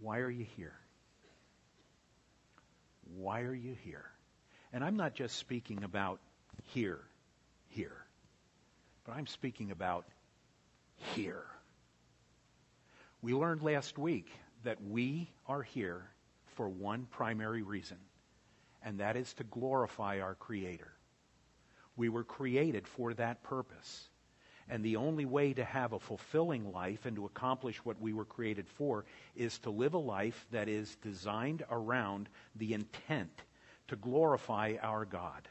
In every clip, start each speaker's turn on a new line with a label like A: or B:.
A: why are you here? Why are you here? And I'm not just speaking about here, here, but I'm speaking about here. We learned last week that we are here for one primary reason, and that is to glorify our Creator. We were created for that purpose. And the only way to have a fulfilling life and to accomplish what we were created for is to live a life that is designed around the intent to glorify our God.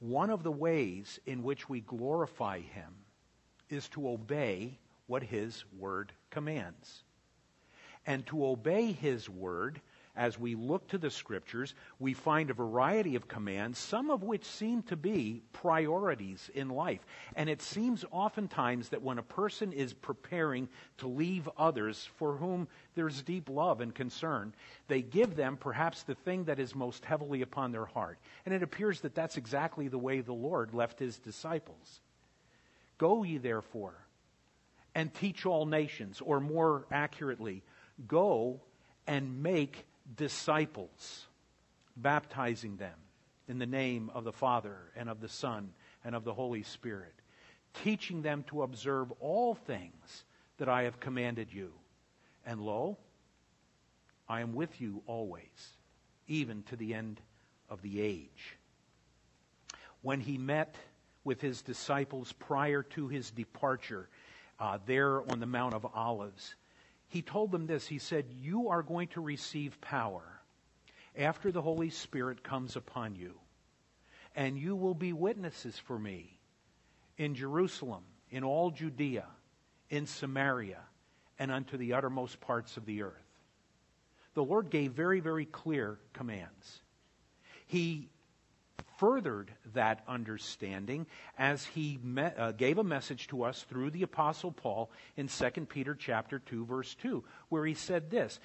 A: One of the ways in which we glorify Him is to obey what His Word commands. And to obey His Word as we look to the scriptures, we find a variety of commands, some of which seem to be priorities in life. And it seems oftentimes that when a person is preparing to leave others for whom there's deep love and concern, they give them perhaps the thing that is most heavily upon their heart. And it appears that that's exactly the way the Lord left his disciples. Go ye therefore and teach all nations, or more accurately, go and make disciples, baptizing them in the name of the Father and of the Son and of the Holy Spirit, teaching them to observe all things that I have commanded you. And lo, I am with you always, even to the end of the age. When he met with his disciples prior to his departure, uh, there on the Mount of Olives, he told them this. He said, You are going to receive power after the Holy Spirit comes upon you, and you will be witnesses for me in Jerusalem, in all Judea, in Samaria, and unto the uttermost parts of the earth. The Lord gave very, very clear commands. He furthered that understanding as he uh, gave a message to us through the apostle Paul in 2 Peter chapter 2 verse 2 where he said this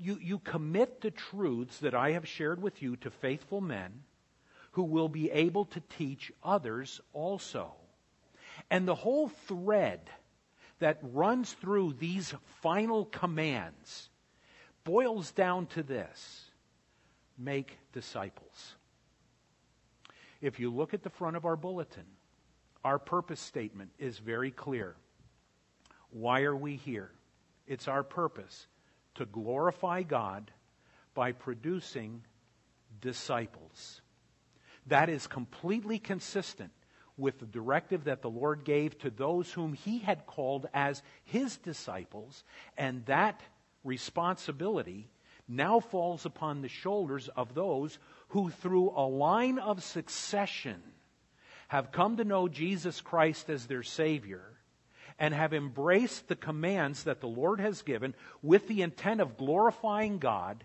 A: you, you commit the truths that I have shared with you to faithful men who will be able to teach others also. And the whole thread that runs through these final commands boils down to this make disciples if you look at the front of our bulletin, our purpose statement is very clear. Why are we here? It's our purpose to glorify God by producing disciples. That is completely consistent with the directive that the Lord gave to those whom He had called as His disciples, and that responsibility now falls upon the shoulders of those who, through a line of succession, have come to know Jesus Christ as their Savior and have embraced the commands that the Lord has given with the intent of glorifying God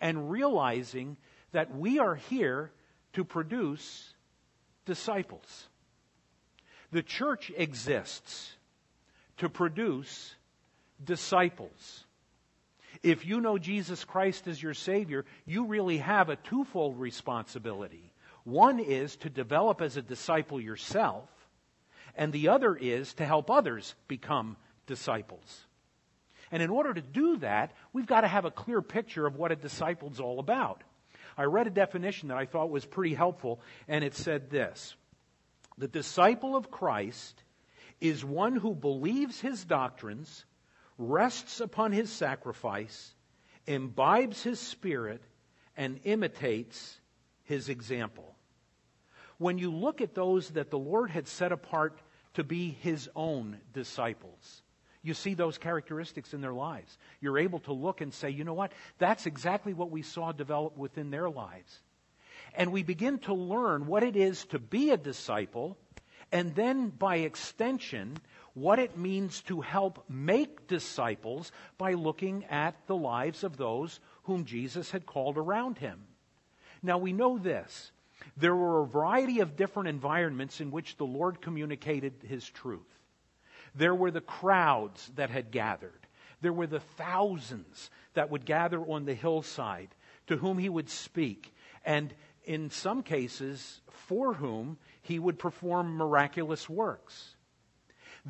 A: and realizing that we are here to produce disciples. The church exists to produce disciples. If you know Jesus Christ as your Savior, you really have a twofold responsibility. One is to develop as a disciple yourself, and the other is to help others become disciples. And in order to do that, we've got to have a clear picture of what a disciple is all about. I read a definition that I thought was pretty helpful, and it said this The disciple of Christ is one who believes his doctrines rests upon his sacrifice, imbibes his spirit, and imitates his example. When you look at those that the Lord had set apart to be his own disciples, you see those characteristics in their lives. You're able to look and say, you know what? That's exactly what we saw develop within their lives. And we begin to learn what it is to be a disciple, and then by extension, what it means to help make disciples by looking at the lives of those whom Jesus had called around him. Now we know this. There were a variety of different environments in which the Lord communicated his truth. There were the crowds that had gathered. There were the thousands that would gather on the hillside to whom he would speak. And in some cases, for whom he would perform miraculous works.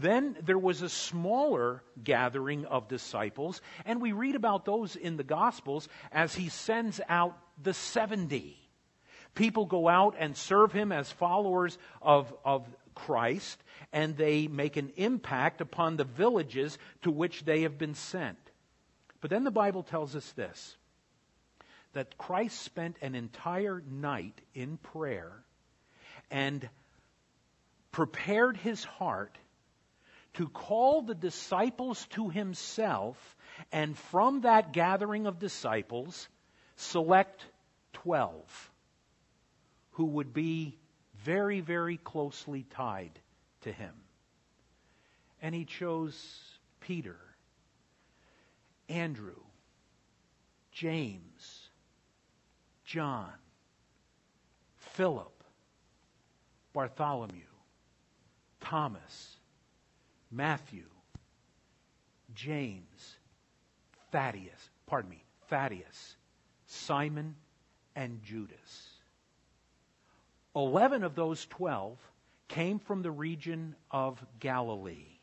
A: Then there was a smaller gathering of disciples, and we read about those in the Gospels as he sends out the 70. People go out and serve him as followers of, of Christ, and they make an impact upon the villages to which they have been sent. But then the Bible tells us this that Christ spent an entire night in prayer and prepared his heart to call the disciples to himself, and from that gathering of disciples, select 12 who would be very, very closely tied to him. And he chose Peter, Andrew, James, John, Philip, Bartholomew, Thomas, Matthew, James, Thaddeus, pardon me, Thaddeus, Simon, and Judas. Eleven of those twelve came from the region of Galilee.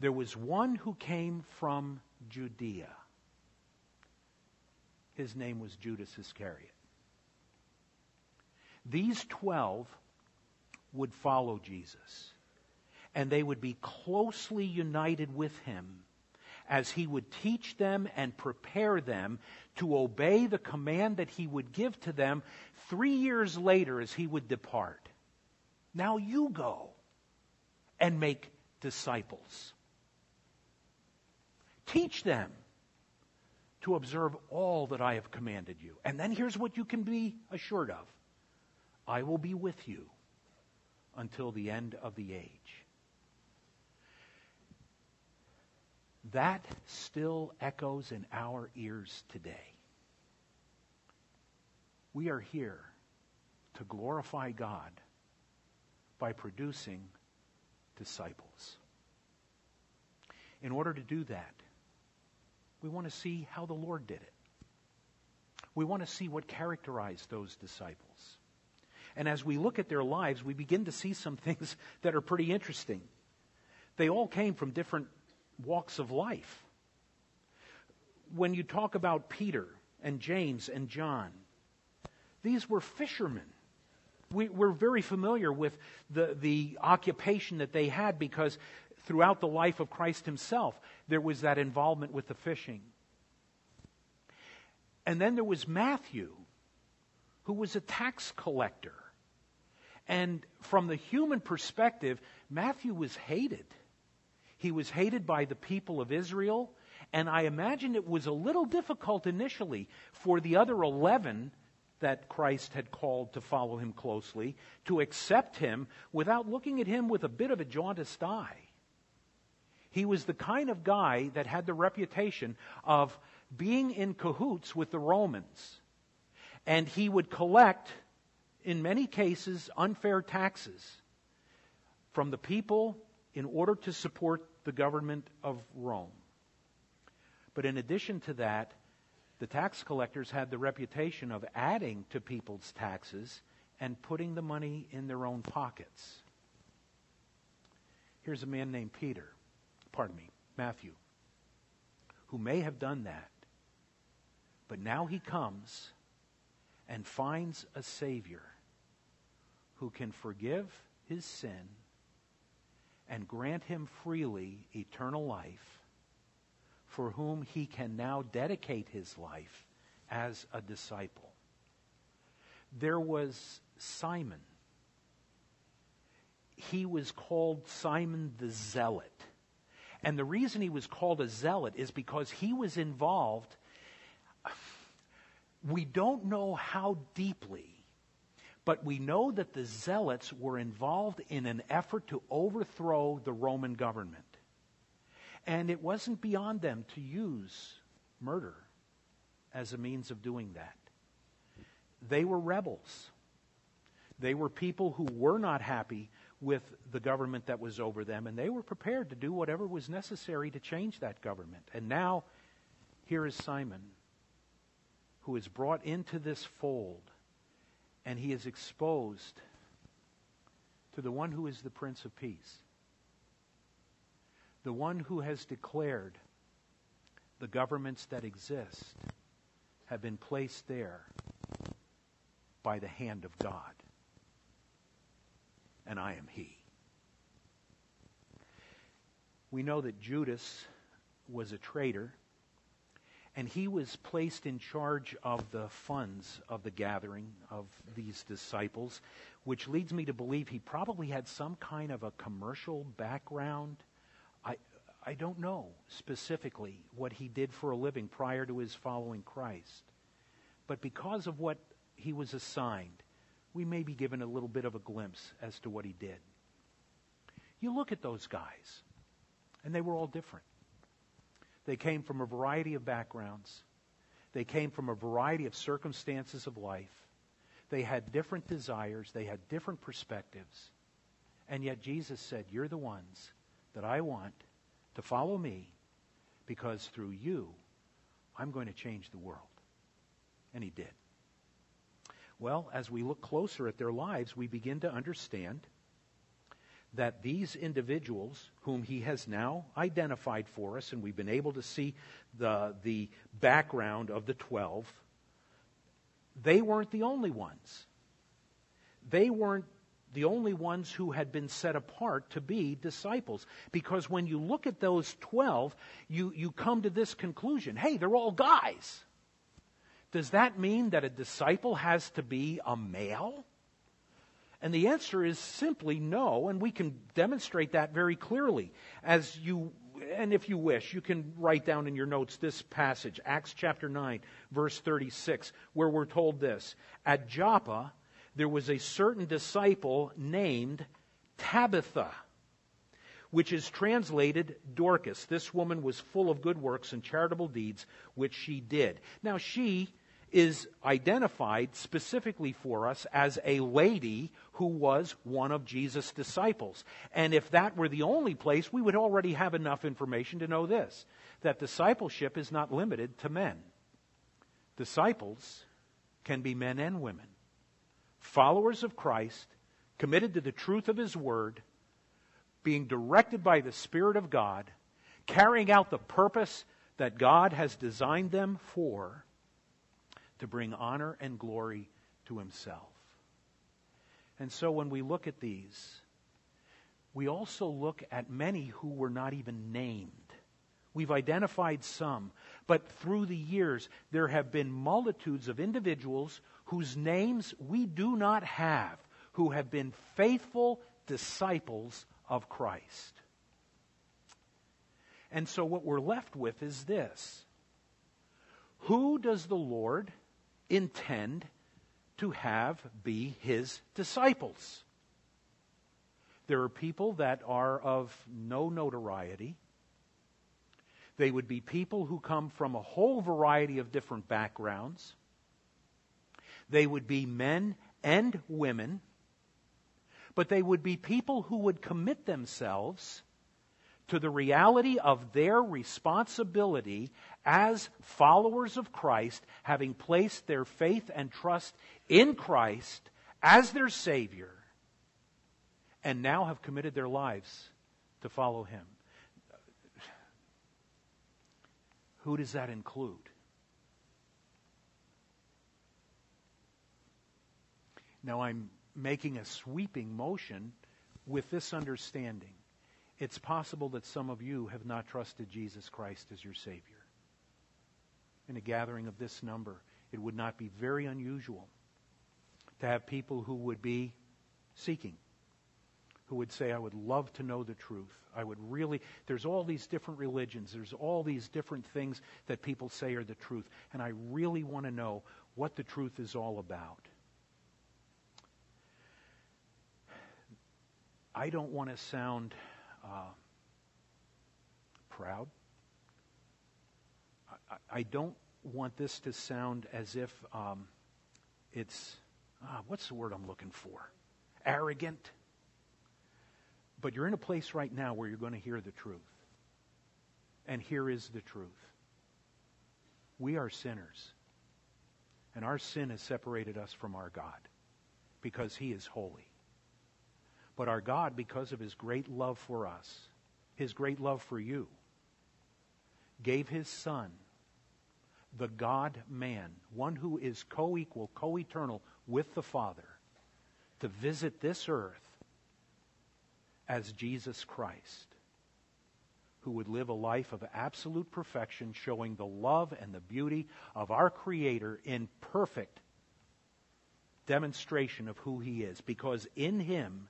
A: There was one who came from Judea. His name was Judas Iscariot. These twelve would follow Jesus, and they would be closely united with him as he would teach them and prepare them to obey the command that he would give to them three years later as he would depart. Now you go and make disciples. Teach them to observe all that I have commanded you. And then here's what you can be assured of I will be with you until the end of the age. That still echoes in our ears today. We are here to glorify God by producing disciples. In order to do that, we want to see how the Lord did it. We want to see what characterized those disciples. And as we look at their lives, we begin to see some things that are pretty interesting. They all came from different walks of life. When you talk about Peter and James and John, these were fishermen. We, are very familiar with the, the occupation that they had because throughout the life of Christ himself, there was that involvement with the fishing. And then there was Matthew, who was a tax collector. And from the human perspective, Matthew was hated. He was hated by the people of Israel, and I imagine it was a little difficult initially for the other 11 that Christ had called to follow him closely to accept him without looking at him with a bit of a jaundiced eye. He was the kind of guy that had the reputation of being in cahoots with the Romans. And he would collect, in many cases, unfair taxes from the people in order to support the government of Rome. But in addition to that, the tax collectors had the reputation of adding to people's taxes and putting the money in their own pockets. Here's a man named Peter, pardon me, Matthew, who may have done that. But now he comes and finds a Savior who can forgive his sin and grant him freely eternal life, for whom he can now dedicate his life as a disciple. There was Simon. He was called Simon the Zealot. And the reason he was called a zealot is because he was involved. We don't know how deeply but we know that the Zealots were involved in an effort to overthrow the Roman government. And it wasn't beyond them to use murder as a means of doing that. They were rebels. They were people who were not happy with the government that was over them, and they were prepared to do whatever was necessary to change that government. And now, here is Simon, who is brought into this fold and he is exposed to the one who is the Prince of Peace. the one who has declared the governments that exist have been placed there by the hand of God. And I am He. We know that Judas was a traitor, and he was placed in charge of the funds of the gathering of these disciples, which leads me to believe he probably had some kind of a commercial background. I, I don't know specifically what he did for a living prior to his following Christ. But because of what he was assigned, we may be given a little bit of a glimpse as to what he did. You look at those guys, and they were all different. They came from a variety of backgrounds. They came from a variety of circumstances of life. They had different desires. They had different perspectives. And yet Jesus said, You're the ones that I want to follow me because through you, I'm going to change the world. And he did. Well, as we look closer at their lives, we begin to understand that these individuals, whom he has now identified for us, and we've been able to see the, the background of the 12, they weren't the only ones. They weren't the only ones who had been set apart to be disciples. Because when you look at those 12, you, you come to this conclusion hey, they're all guys. Does that mean that a disciple has to be a male? And the answer is simply no, and we can demonstrate that very clearly. As you, and if you wish, you can write down in your notes this passage, Acts chapter 9, verse 36, where we're told this. At Joppa, there was a certain disciple named Tabitha, which is translated Dorcas. This woman was full of good works and charitable deeds, which she did. Now, she is identified specifically for us as a lady who was one of Jesus' disciples. And if that were the only place, we would already have enough information to know this that discipleship is not limited to men. Disciples can be men and women, followers of Christ, committed to the truth of His Word, being directed by the Spirit of God, carrying out the purpose that God has designed them for to bring honor and glory to himself. And so when we look at these, we also look at many who were not even named. We've identified some, but through the years, there have been multitudes of individuals whose names we do not have, who have been faithful disciples of Christ. And so what we're left with is this Who does the Lord intend to have be his disciples. There are people that are of no notoriety. They would be people who come from a whole variety of different backgrounds. They would be men and women. But they would be people who would commit themselves to the reality of their responsibility as followers of Christ, having placed their faith and trust in Christ as their Savior, and now have committed their lives to follow Him. Who does that include? Now, I'm making a sweeping motion with this understanding it's possible that some of you have not trusted Jesus Christ as your Savior. In a gathering of this number, it would not be very unusual to have people who would be seeking, who would say, I would love to know the truth. I would really, there's all these different religions, there's all these different things that people say are the truth, and I really want to know what the truth is all about. I don't want to sound uh, proud. I, I, don't want this to sound as if um, it's, ah, what's the word I'm looking for? Arrogant. But you're in a place right now where you're going to hear the truth. And here is the truth. We are sinners. And our sin has separated us from our God because He is holy. But our God, because of his great love for us, his great love for you, gave his son, the God man, one who is co equal, co eternal with the Father, to visit this earth as Jesus Christ, who would live a life of absolute perfection, showing the love and the beauty of our Creator in perfect demonstration of who He is, because in Him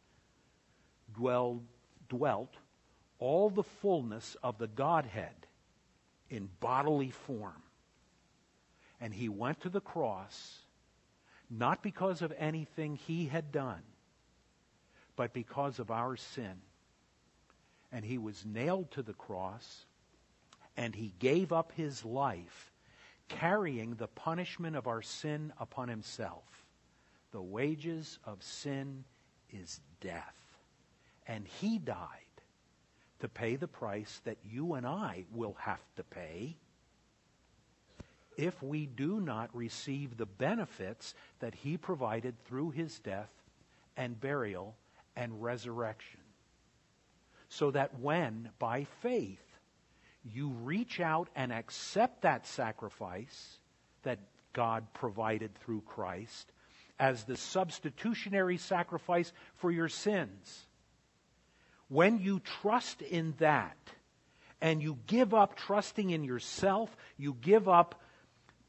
A: dwelled, dwelt all the fullness of the Godhead in bodily form. And He went to the cross not because of anything He had done but because of our sin. And he was nailed to the cross, and he gave up his life, carrying the punishment of our sin upon himself. The wages of sin is death. And he died to pay the price that you and I will have to pay if we do not receive the benefits that he provided through his death and burial and resurrection. So that when, by faith, you reach out and accept that sacrifice that God provided through Christ as the substitutionary sacrifice for your sins, when you trust in that and you give up trusting in yourself, you give up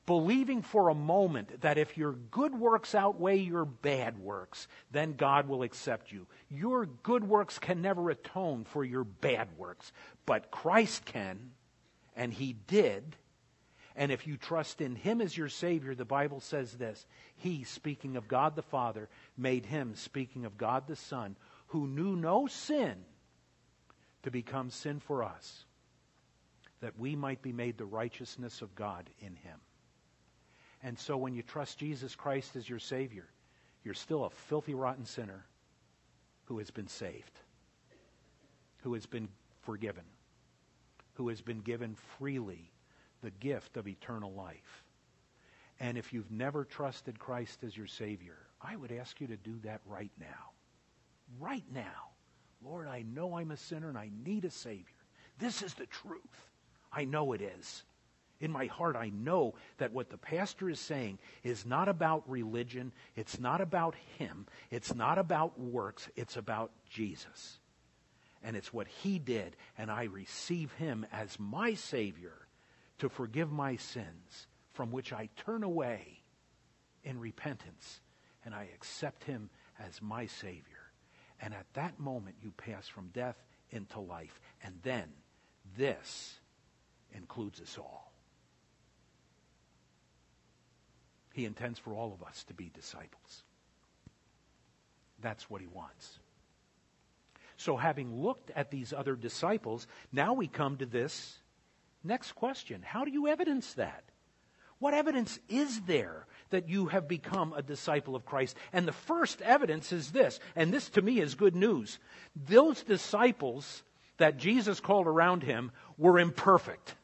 A: believing for a moment that if your good works outweigh your bad works, then God will accept you. Your good works can never atone for your bad works, but Christ can, and He did. And if you trust in Him as your Savior, the Bible says this He, speaking of God the Father, made Him, speaking of God the Son, who knew no sin, to become sin for us, that we might be made the righteousness of God in Him. And so when you trust Jesus Christ as your Savior, you're still a filthy, rotten sinner who has been saved, who has been forgiven, who has been given freely the gift of eternal life. And if you've never trusted Christ as your Savior, I would ask you to do that right now. Right now. Lord, I know I'm a sinner and I need a Savior. This is the truth. I know it is in my heart, I know that what the pastor is saying is not about religion. It's not about him. It's not about works. It's about Jesus. And it's what he did. And I receive him as my Savior to forgive my sins, from which I turn away in repentance. And I accept him as my Savior. And at that moment, you pass from death into life. And then this includes us all. He intends for all of us to be disciples. That's what he wants. So, having looked at these other disciples, now we come to this next question How do you evidence that? What evidence is there that you have become a disciple of Christ? And the first evidence is this, and this to me is good news. Those disciples that Jesus called around him were imperfect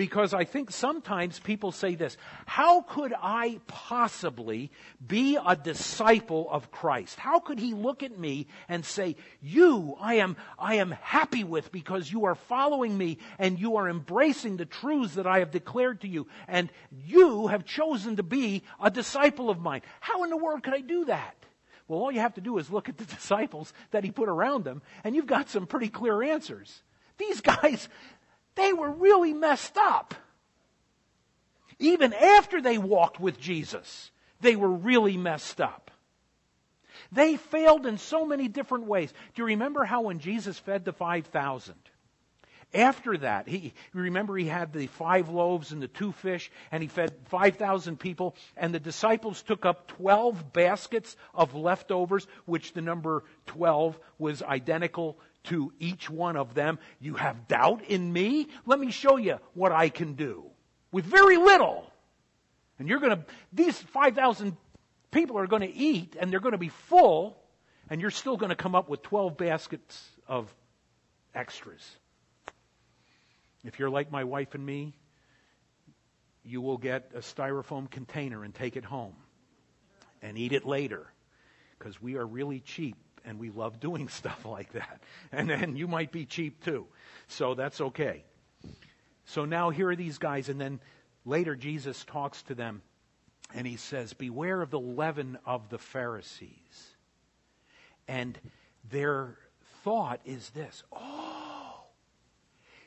A: because I think sometimes people say this How could I possibly be a disciple of Christ? How could he look at me and say, You, I am, I am happy with because you are following me and you are embracing the truths that I have declared to you, and you have chosen to be a disciple of mine? How in the world could I do that? Well, all you have to do is look at the disciples that he put around him, and you've got some pretty clear answers. These guys, they were really messed up. Even after they walked with Jesus, they were really messed up. They failed in so many different ways. Do you remember how when Jesus fed the 5,000, after that, he remember he had the five loaves and the two fish, and he fed 5,000 people, and the disciples took up 12 baskets of leftovers, which the number 12 was identical to each one of them. You have doubt in me? Let me show you what I can do with very little. And you're going to, these 5,000 people are going to eat and they're going to be full, and you're still going to come up with 12 baskets of extras. If you're like my wife and me, you will get a styrofoam container and take it home and eat it later because we are really cheap and we love doing stuff like that. And then you might be cheap too. So that's okay. So now here are these guys, and then later Jesus talks to them and he says, Beware of the leaven of the Pharisees. And their thought is this Oh,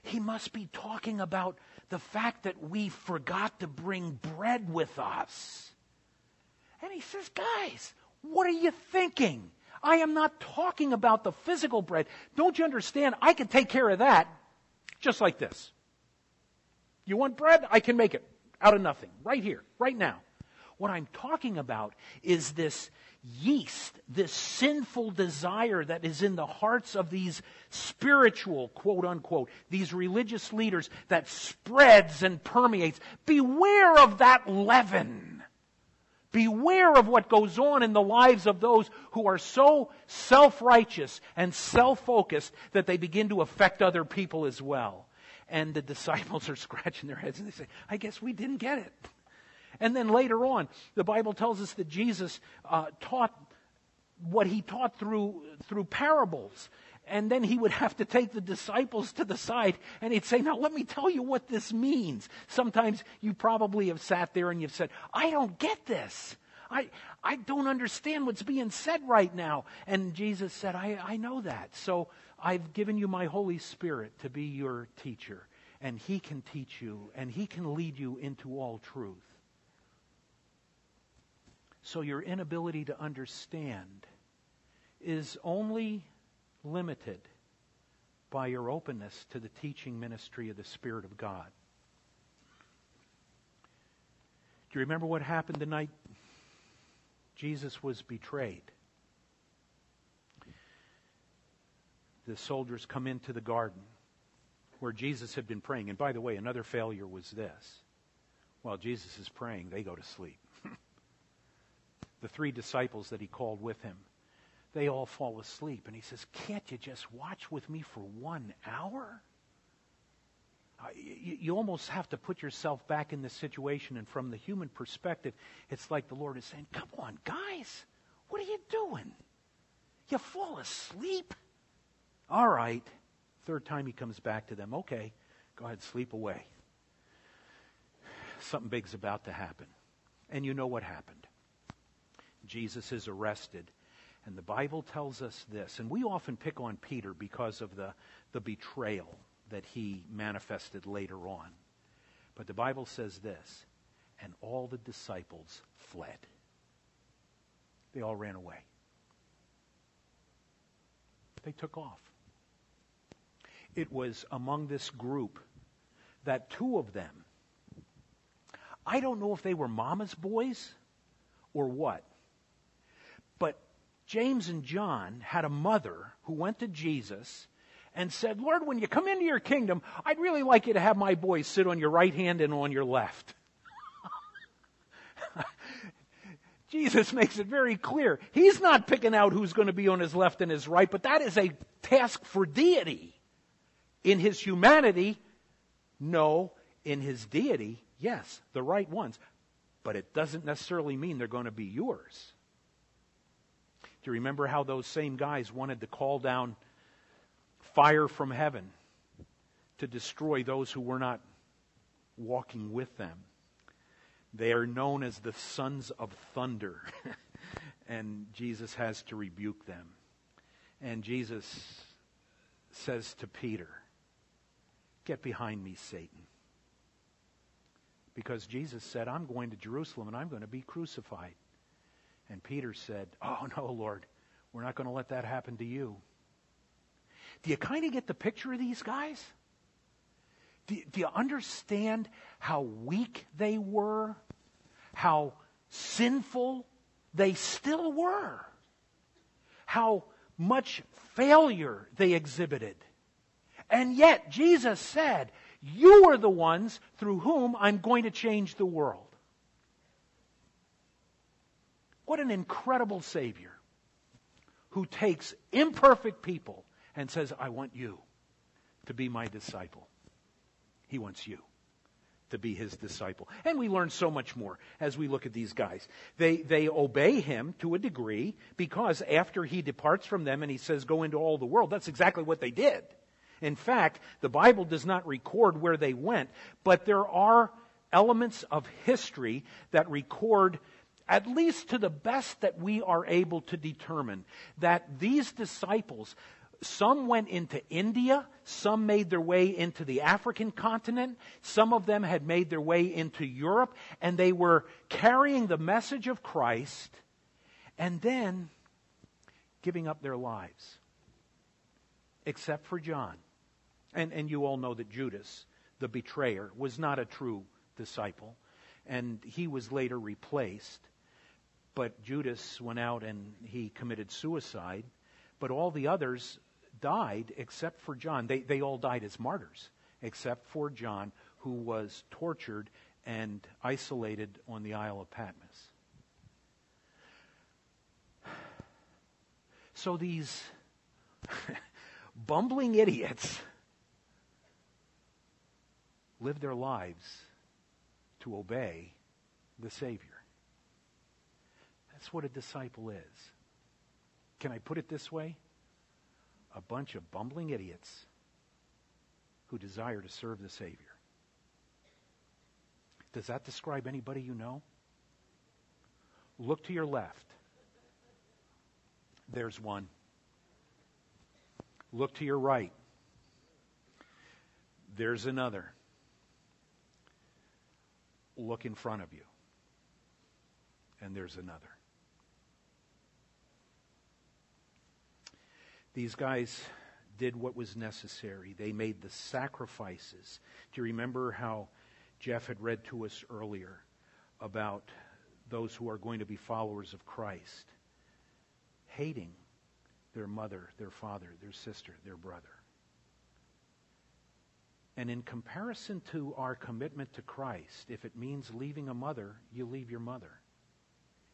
A: he must be talking about the fact that we forgot to bring bread with us. And he says, Guys, what are you thinking? I am not talking about the physical bread. Don't you understand? I can take care of that just like this. You want bread? I can make it out of nothing, right here, right now. What I'm talking about is this yeast, this sinful desire that is in the hearts of these spiritual, quote unquote, these religious leaders that spreads and permeates. Beware of that leaven. Beware of what goes on in the lives of those who are so self-righteous and self-focused that they begin to affect other people as well. And the disciples are scratching their heads and they say, I guess we didn't get it. And then later on, the Bible tells us that Jesus uh, taught what he taught through, through parables. And then he would have to take the disciples to the side and he'd say, Now let me tell you what this means. Sometimes you probably have sat there and you've said, I don't get this. I, I don't understand what's being said right now. And Jesus said, I, I know that. So I've given you my Holy Spirit to be your teacher. And he can teach you and he can lead you into all truth. So your inability to understand is only limited by your openness to the teaching ministry of the Spirit of God. Do you remember what happened the night Jesus was betrayed? The soldiers come into the garden where Jesus had been praying. And by the way, another failure was this. While Jesus is praying, they go to sleep the three disciples that he called with him, they all fall asleep. And he says, Can't you just watch with me for one hour? Uh, you, you almost have to put yourself back in this situation. And from the human perspective, it's like the Lord is saying, Come on, guys, what are you doing? You fall asleep? All right. Third time he comes back to them. Okay, go ahead, sleep away. Something big's about to happen. And you know what happened. Jesus is arrested. And the Bible tells us this, and we often pick on Peter because of the, the betrayal that he manifested later on. But the Bible says this, and all the disciples fled. They all ran away. They took off. It was among this group that two of them, I don't know if they were mama's boys or what, James and John had a mother who went to Jesus and said, Lord, when you come into your kingdom, I'd really like you to have my boys sit on your right hand and on your left. Jesus makes it very clear. He's not picking out who's going to be on his left and his right, but that is a task for deity. In his humanity, no. In his deity, yes, the right ones. But it doesn't necessarily mean they're going to be yours. Do you remember how those same guys wanted to call down fire from heaven to destroy those who were not walking with them? They are known as the sons of thunder. and Jesus has to rebuke them. And Jesus says to Peter, Get behind me, Satan. Because Jesus said, I'm going to Jerusalem and I'm going to be crucified. And Peter said, Oh, no, Lord, we're not going to let that happen to you. Do you kind of get the picture of these guys? Do, do you understand how weak they were? How sinful they still were? How much failure they exhibited? And yet, Jesus said, You are the ones through whom I'm going to change the world. What an incredible Savior who takes imperfect people and says, I want you to be my disciple. He wants you to be his disciple. And we learn so much more as we look at these guys. They, they obey him to a degree because after he departs from them and he says, go into all the world, that's exactly what they did. In fact, the Bible does not record where they went, but there are elements of history that record at least to the best that we are able to determine, that these disciples, some went into India, some made their way into the African continent, some of them had made their way into Europe, and they were carrying the message of Christ and then giving up their lives. Except for John. And, and you all know that Judas, the betrayer, was not a true disciple, and he was later replaced. But Judas went out and he committed suicide. But all the others died except for John. They, they all died as martyrs, except for John, who was tortured and isolated on the Isle of Patmos. So these bumbling idiots live their lives to obey the Savior. That's what a disciple is. Can I put it this way? A bunch of bumbling idiots who desire to serve the Savior. Does that describe anybody you know? Look to your left. There's one. Look to your right. There's another. Look in front of you. And there's another. These guys did what was necessary. They made the sacrifices. Do you remember how Jeff had read to us earlier about those who are going to be followers of Christ hating their mother, their father, their sister, their brother? And in comparison to our commitment to Christ, if it means leaving a mother, you leave your mother.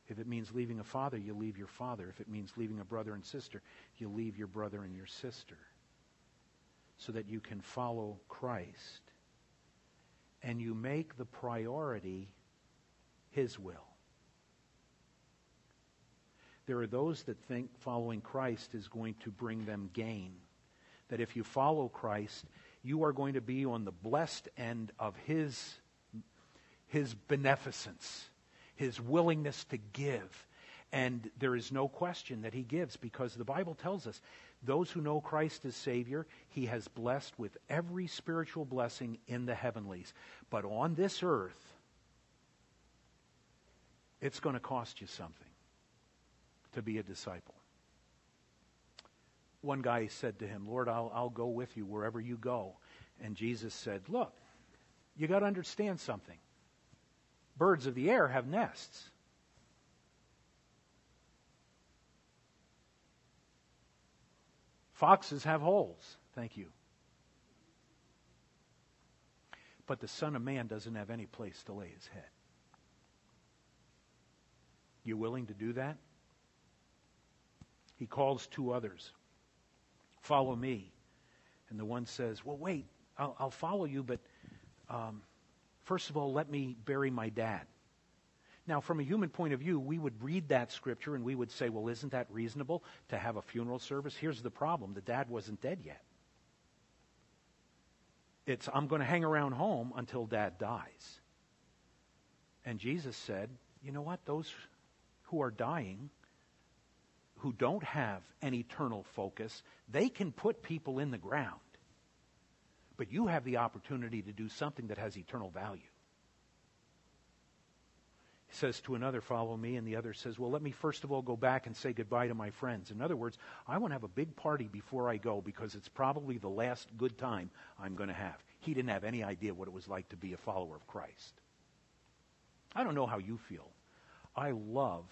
A: If it means leaving a father, you leave your father. If it means leaving a brother and sister, you leave your brother and your sister. So that you can follow Christ. And you make the priority His will. There are those that think following Christ is going to bring them gain. That if you follow Christ, you are going to be on the blessed end of His, his beneficence his willingness to give. And there is no question that he gives because the Bible tells us those who know Christ as Savior, he has blessed with every spiritual blessing in the heavenlies. But on this earth, it's going to cost you something to be a disciple. One guy said to him, Lord, I'll, I'll go with you wherever you go. And Jesus said, Look, you got to understand something. Birds of the air have nests. Foxes have holes. Thank you. But the Son of Man doesn't have any place to lay his head. You willing to do that? He calls two others. Follow me. And the one says, Well, wait, I'll, I'll follow you, but um, First of all, let me bury my dad. Now, from a human point of view, we would read that scripture and we would say, well, isn't that reasonable to have a funeral service? Here's the problem the dad wasn't dead yet. It's, I'm going to hang around home until dad dies. And Jesus said, you know what? Those who are dying, who don't have an eternal focus, they can put people in the ground. But you have the opportunity to do something that has eternal value. He says to another, Follow me, and the other says, Well, let me first of all go back and say goodbye to my friends. In other words, I want to have a big party before I go because it's probably the last good time I'm going to have. He didn't have any idea what it was like to be a follower of Christ. I don't know how you feel. I love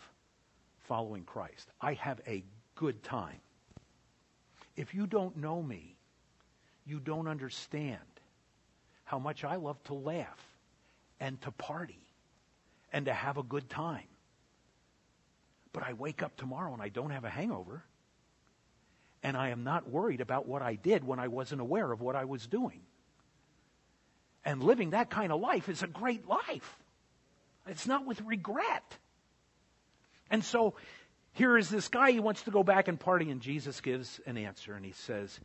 A: following Christ. I have a good time. If you don't know me, you don't understand how much I love to laugh and to party and to have a good time. But I wake up tomorrow and I don't have a hangover. And I am not worried about what I did when I wasn't aware of what I was doing. And living that kind of life is a great life. It's not with regret. And so here is this guy, he wants to go back and party, and Jesus gives an answer, and he says,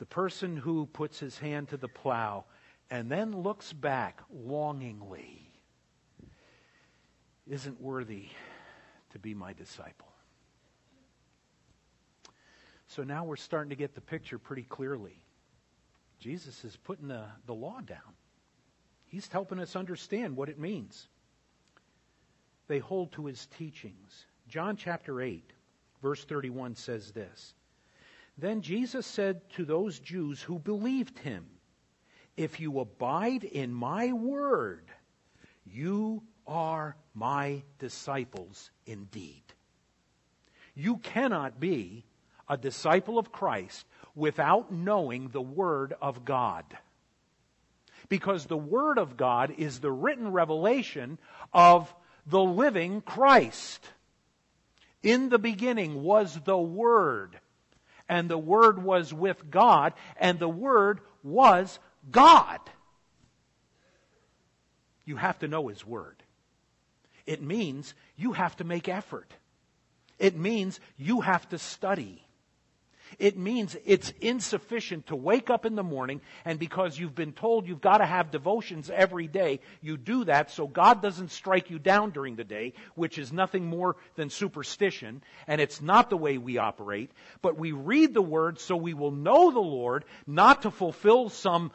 A: The person who puts his hand to the plow and then looks back longingly isn't worthy to be my disciple. So now we're starting to get the picture pretty clearly. Jesus is putting the, the law down. He's helping us understand what it means. They hold to his teachings. John chapter 8, verse 31 says this Then Jesus said to those Jews who believed him, If you abide in my word, you are my disciples indeed. You cannot be a disciple of Christ without knowing the Word of God. Because the Word of God is the written revelation of the living Christ. In the beginning was the Word, and the Word was with God, and the Word was God. You have to know His Word. It means you have to make effort. It means you have to study. It means it's insufficient to wake up in the morning and because you've been told you've got to have devotions every day, you do that so God doesn't strike you down during the day, which is nothing more than superstition, and it's not the way we operate. But we read the Word so we will know the Lord, not to fulfill some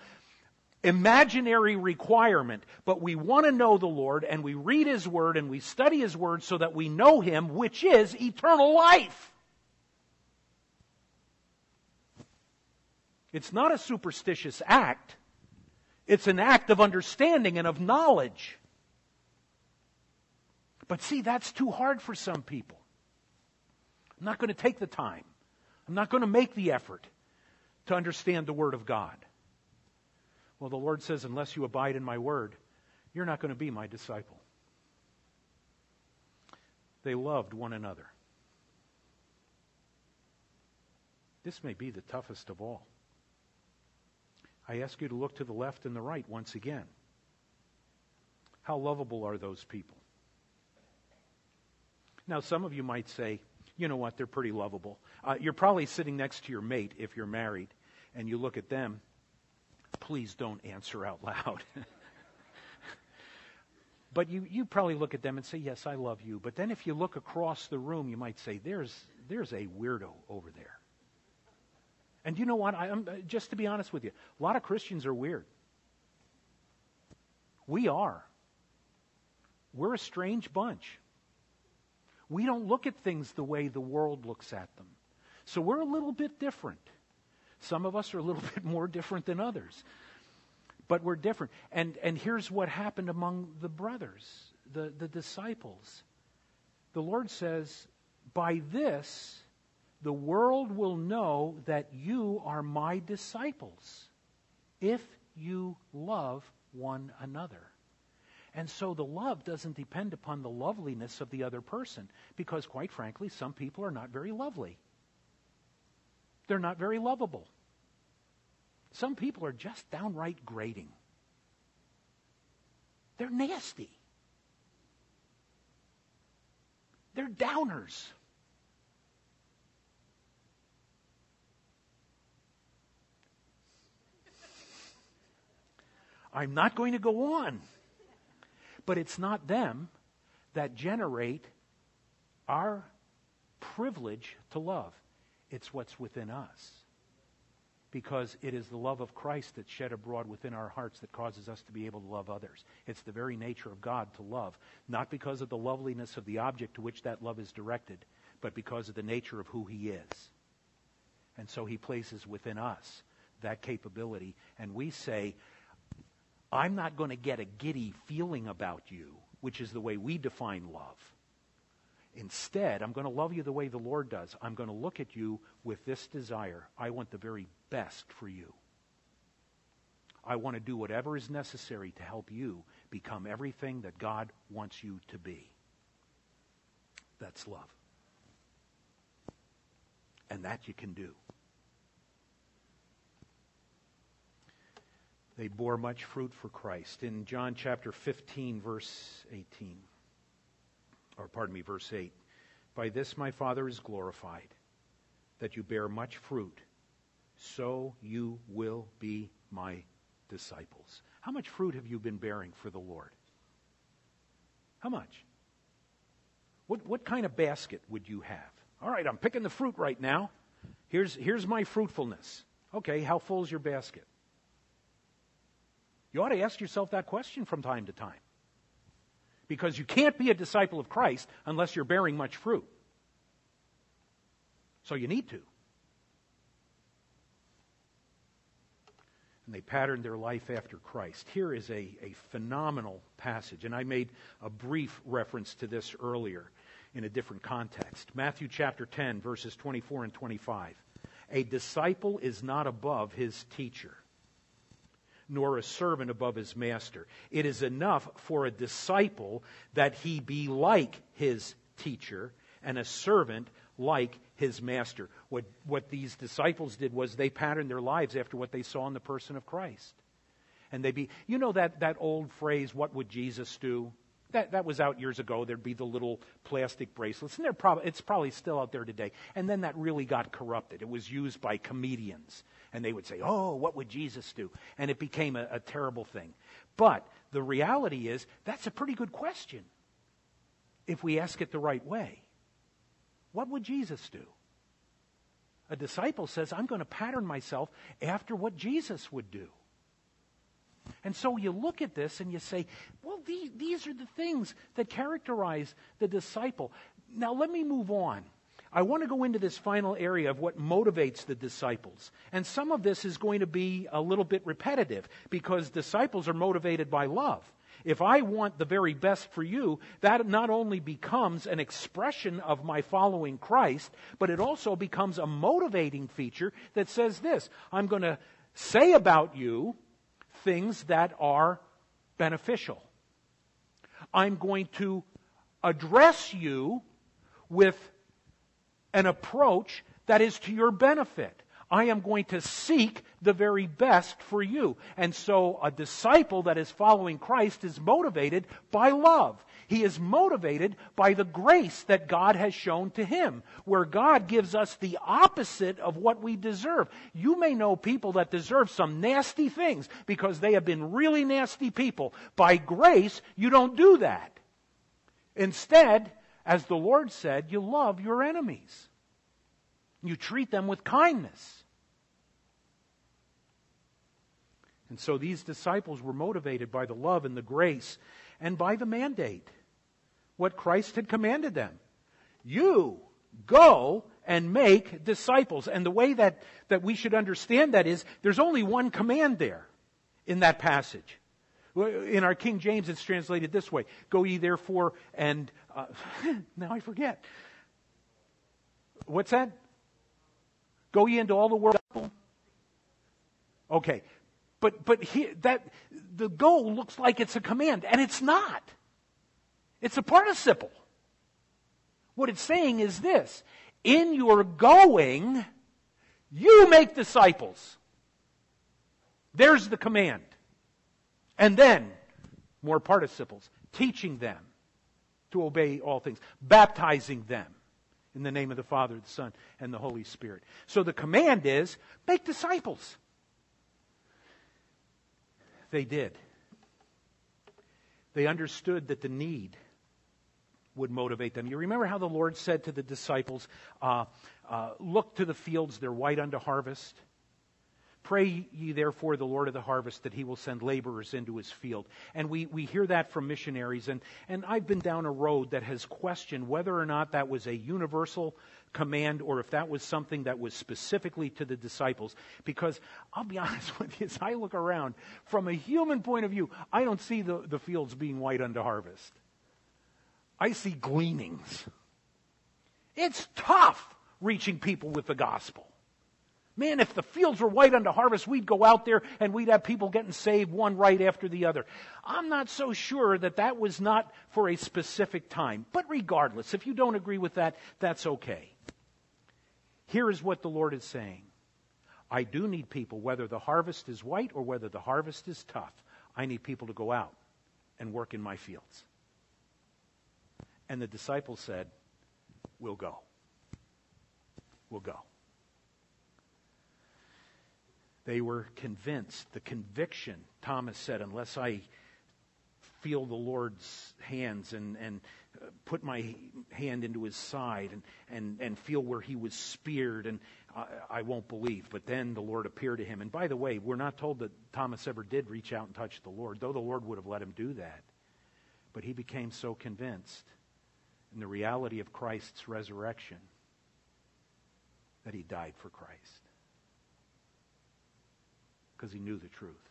A: imaginary requirement, but we want to know the Lord and we read His Word and we study His Word so that we know Him, which is eternal life. It's not a superstitious act. It's an act of understanding and of knowledge. But see, that's too hard for some people. I'm not going to take the time. I'm not going to make the effort to understand the Word of God. Well, the Lord says, unless you abide in my word, you're not going to be my disciple. They loved one another. This may be the toughest of all. I ask you to look to the left and the right once again. How lovable are those people? Now, some of you might say, you know what, they're pretty lovable. Uh, you're probably sitting next to your mate if you're married, and you look at them please don't answer out loud. but you, you probably look at them and say, Yes, I love you. But then if you look across the room, you might say, There's, there's a weirdo over there. And you know what? I, am uh, just to be honest with you, a lot of Christians are weird. We are. We're a strange bunch. We don't look at things the way the world looks at them. So we're a little bit different. Some of us are a little bit more different than others. But we're different. And, and here's what happened among the brothers, the, the disciples. The Lord says, By this, the world will know that you are my disciples if you love one another. And so the love doesn't depend upon the loveliness of the other person, because quite frankly, some people are not very lovely. They're not very lovable. Some people are just downright grating. They're nasty. They're downers. I'm not going to go on. But it's not them that generate our privilege to love. It's what's within us. Because it is the love of Christ that's shed abroad within our hearts that causes us to be able to love others. It's the very nature of God to love, not because of the loveliness of the object to which that love is directed, but because of the nature of who He is. And so He places within us that capability. And we say, I'm not going to get a giddy feeling about you, which is the way we define love. Instead, I'm going to love you the way the Lord does. I'm going to look at you with this desire. I want the very best for you. I want to do whatever is necessary to help you become everything that God wants you to be. That's love. And that you can do. They bore much fruit for Christ. In John chapter 15, verse 18, or pardon me, verse 8, by this my Father is glorified, that you bear much fruit, so you will be my disciples. How much fruit have you been bearing for the Lord? How much? What, what kind of basket would you have? All right, I'm picking the fruit right now. Here's, here's my fruitfulness. Okay, how full is your basket? You ought to ask yourself that question from time to time. Because you can't be a disciple of Christ unless you're bearing much fruit. So you need to. and they patterned their life after Christ. Here is a, a phenomenal passage, and I made a brief reference to this earlier in a different context. Matthew chapter 10, verses 24 and 25. A disciple is not above his teacher, nor a servant above his master. It is enough for a disciple that he be like his teacher, and a servant like his master. What, what these disciples did was they patterned their lives after what they saw in the person of Christ. And they be, you know that, that old phrase, what would Jesus do? That, that was out years ago. There'd be the little plastic bracelets, and they're prob- it's probably still out there today. And then that really got corrupted. It was used by comedians, and they would say, "Oh, what would Jesus do?" And it became a, a terrible thing. But the reality is, that's a pretty good question if we ask it the right way. What would Jesus do? A disciple says, I'm going to pattern myself after what Jesus would do. And so you look at this and you say, well, these, these are the things that characterize the disciple. Now, let me move on. I want to go into this final area of what motivates the disciples. And some of this is going to be a little bit repetitive because disciples are motivated by love. If I want the very best for you, that not only becomes an expression of my following Christ, but it also becomes a motivating feature that says this I'm going to say about you things that are beneficial. I'm going to address you with an approach that is to your benefit. I am going to seek the very best for you. And so a disciple that is following Christ is motivated by love. He is motivated by the grace that God has shown to him, where God gives us the opposite of what we deserve. You may know people that deserve some nasty things because they have been really nasty people. By grace, you don't do that. Instead, as the Lord said, you love your enemies. You treat them with kindness. And so these disciples were motivated by the love and the grace and by the mandate, what Christ had commanded them. You go and make disciples. And the way that, that we should understand that is there's only one command there in that passage. In our King James, it's translated this way Go ye therefore and. Uh, now I forget. What's that? Go ye into all the world. Okay. But, but he, that, the go looks like it's a command, and it's not. It's a participle. What it's saying is this In your going, you make disciples. There's the command. And then, more participles, teaching them to obey all things, baptizing them in the name of the Father, the Son, and the Holy Spirit. So the command is make disciples. They did. They understood that the need would motivate them. You remember how the Lord said to the disciples, uh, uh, Look to the fields, they're white unto harvest. Pray ye therefore the Lord of the harvest that he will send laborers into his field. And we, we hear that from missionaries. And, and I've been down a road that has questioned whether or not that was a universal command or if that was something that was specifically to the disciples. Because I'll be honest with you, as I look around, from a human point of view, I don't see the, the fields being white unto harvest. I see gleanings. It's tough reaching people with the gospel. Man, if the fields were white unto harvest, we'd go out there and we'd have people getting saved one right after the other. I'm not so sure that that was not for a specific time. But regardless, if you don't agree with that, that's okay. Here is what the Lord is saying I do need people, whether the harvest is white or whether the harvest is tough, I need people to go out and work in my fields. And the disciples said, We'll go. We'll go. They were convinced. The conviction, Thomas said, unless I feel the Lord's hands and, and uh, put my hand into his side and, and, and feel where he was speared, and I, I won't believe. But then the Lord appeared to him. And by the way, we're not told that Thomas ever did reach out and touch the Lord, though the Lord would have let him do that. But he became so convinced in the reality of Christ's resurrection that he died for Christ because he knew the truth.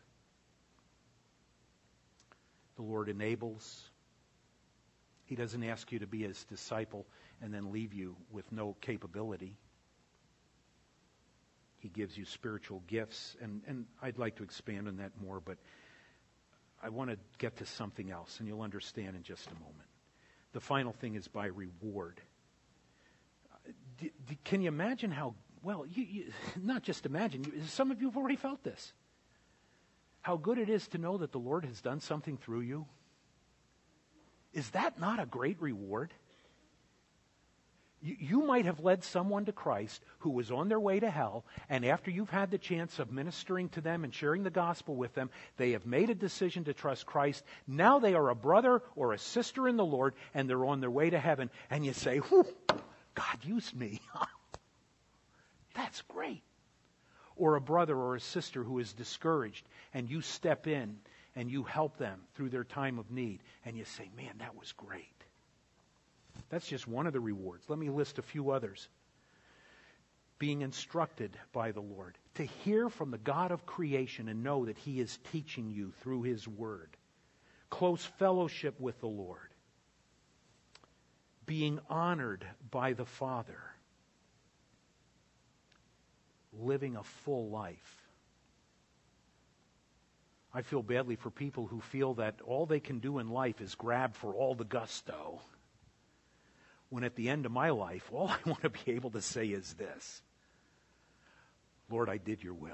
A: The Lord enables. He doesn't ask you to be his disciple and then leave you with no capability. He gives you spiritual gifts, and, and I'd like to expand on that more, but I want to get to something else, and you'll understand in just a moment. The final thing is by reward. D- d- can you imagine how well, you, you, not just imagine, some of you have already felt this. How good it is to know that the Lord has done something through you. Is that not a great reward? You, you might have led someone to Christ who was on their way to hell, and after you've had the chance of ministering to them and sharing the gospel with them, they have made a decision to trust Christ. Now they are a brother or a sister in the Lord, and they're on their way to heaven. And you say, God used me. That's great. Or a brother or a sister who is discouraged and you step in and you help them through their time of need and you say, man, that was great. That's just one of the rewards. Let me list a few others. Being instructed by the Lord, to hear from the God of creation and know that He is teaching you through His Word. Close fellowship with the Lord. Being honored by the Father living a full life. I feel badly for people who feel that all they can do in life is grab for all the gusto. When at the end of my life, all I want to be able to say is this Lord, I did your will.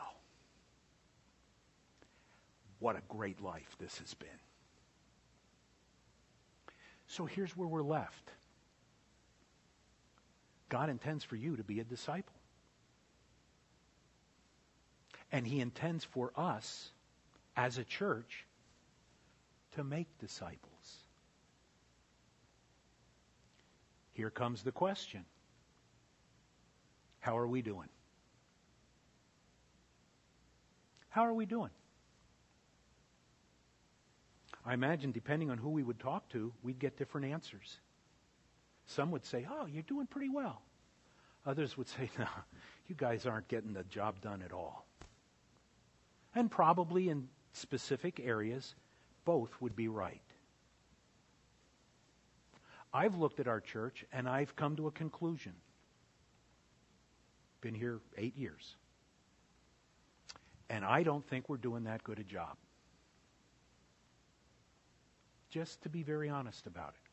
A: What a great life this has been. So here's where we're left God intends for you to be a disciple. And he intends for us as a church to make disciples. Here comes the question How are we doing? How are we doing? I imagine, depending on who we would talk to, we'd get different answers. Some would say, Oh, you're doing pretty well. Others would say, No, you guys aren't getting the job done at all. And probably in specific areas, both would be right. I've looked at our church and I've come to a conclusion. Been here eight years. And I don't think we're doing that good a job. Just to be very honest about it.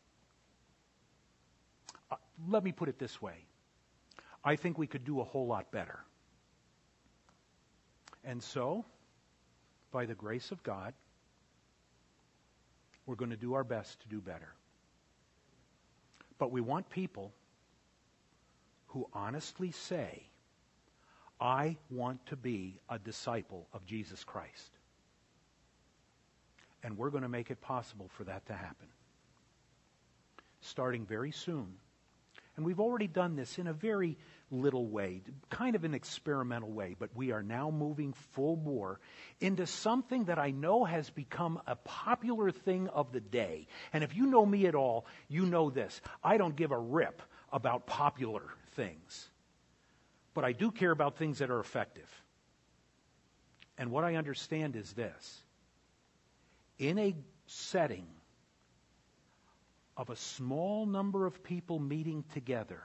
A: Uh, let me put it this way I think we could do a whole lot better. And so, by the grace of God, we're going to do our best to do better. But we want people who honestly say, I want to be a disciple of Jesus Christ. And we're going to make it possible for that to happen. Starting very soon. And we've already done this in a very little way, kind of an experimental way, but we are now moving full bore into something that I know has become a popular thing of the day. And if you know me at all, you know this. I don't give a rip about popular things, but I do care about things that are effective. And what I understand is this in a setting of a small number of people meeting together,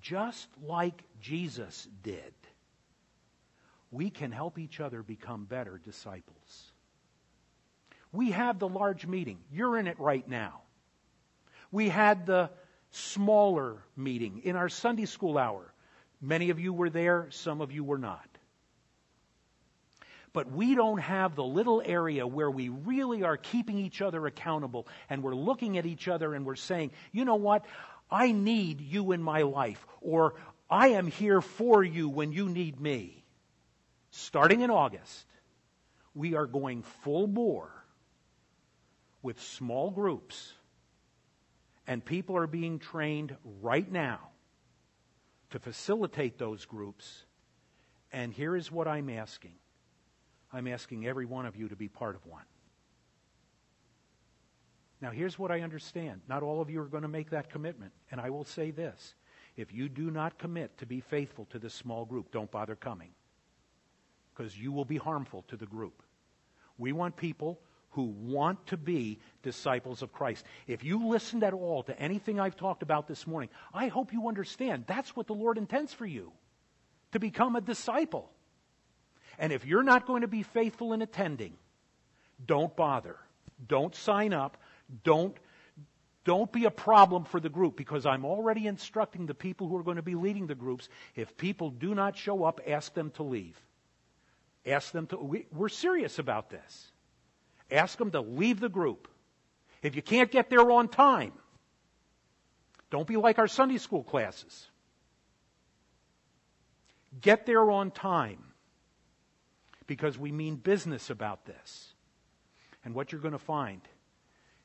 A: just like Jesus did, we can help each other become better disciples. We have the large meeting. You're in it right now. We had the smaller meeting in our Sunday school hour. Many of you were there, some of you were not. But we don't have the little area where we really are keeping each other accountable and we're looking at each other and we're saying, you know what? I need you in my life, or I am here for you when you need me. Starting in August, we are going full bore with small groups, and people are being trained right now to facilitate those groups. And here is what I'm asking I'm asking every one of you to be part of one. Now, here's what I understand. Not all of you are going to make that commitment. And I will say this if you do not commit to be faithful to this small group, don't bother coming. Because you will be harmful to the group. We want people who want to be disciples of Christ. If you listened at all to anything I've talked about this morning, I hope you understand that's what the Lord intends for you to become a disciple. And if you're not going to be faithful in attending, don't bother. Don't sign up. Don't, don't be a problem for the group because I'm already instructing the people who are going to be leading the groups. If people do not show up, ask them to leave. Ask them to, we, we're serious about this. Ask them to leave the group. If you can't get there on time, don't be like our Sunday school classes. Get there on time because we mean business about this. And what you're going to find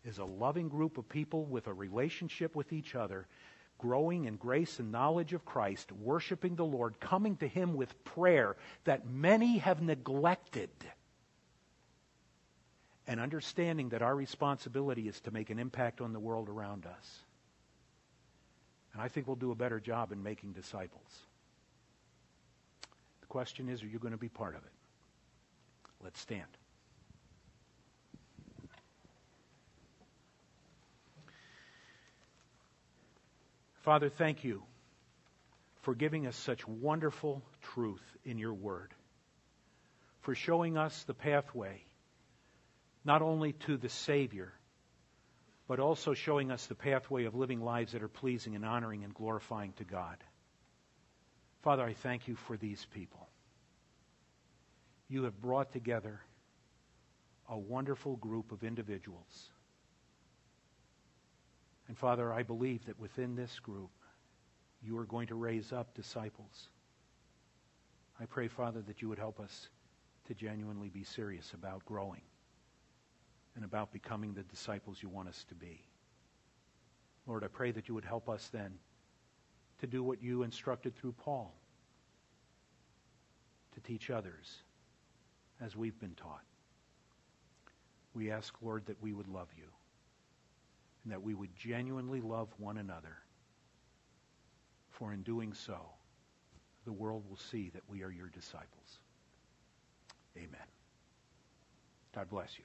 A: is a loving group of people with a relationship with each other, growing in grace and knowledge of Christ, worshiping the Lord, coming to Him with prayer that many have neglected and understanding that our responsibility is to make an impact on the world around us. And I think we'll do a better job in making disciples. The question is are you going to be part of it? Let's stand. Father, thank you for giving us such wonderful truth in your word, for showing us the pathway not only to the Savior, but also showing us the pathway of living lives that are pleasing and honoring and glorifying to God. Father, I thank you for these people. You have brought together a wonderful group of individuals. And Father, I believe that within this group, you are going to raise up disciples. I pray, Father, that you would help us to genuinely be serious about growing and about becoming the disciples you want us to be. Lord, I pray that you would help us then to do what you instructed through Paul to teach others as we've been taught. We ask, Lord, that we would love you and that we would genuinely love one another. For in doing so, the world will see that we are your disciples. Amen. God bless you.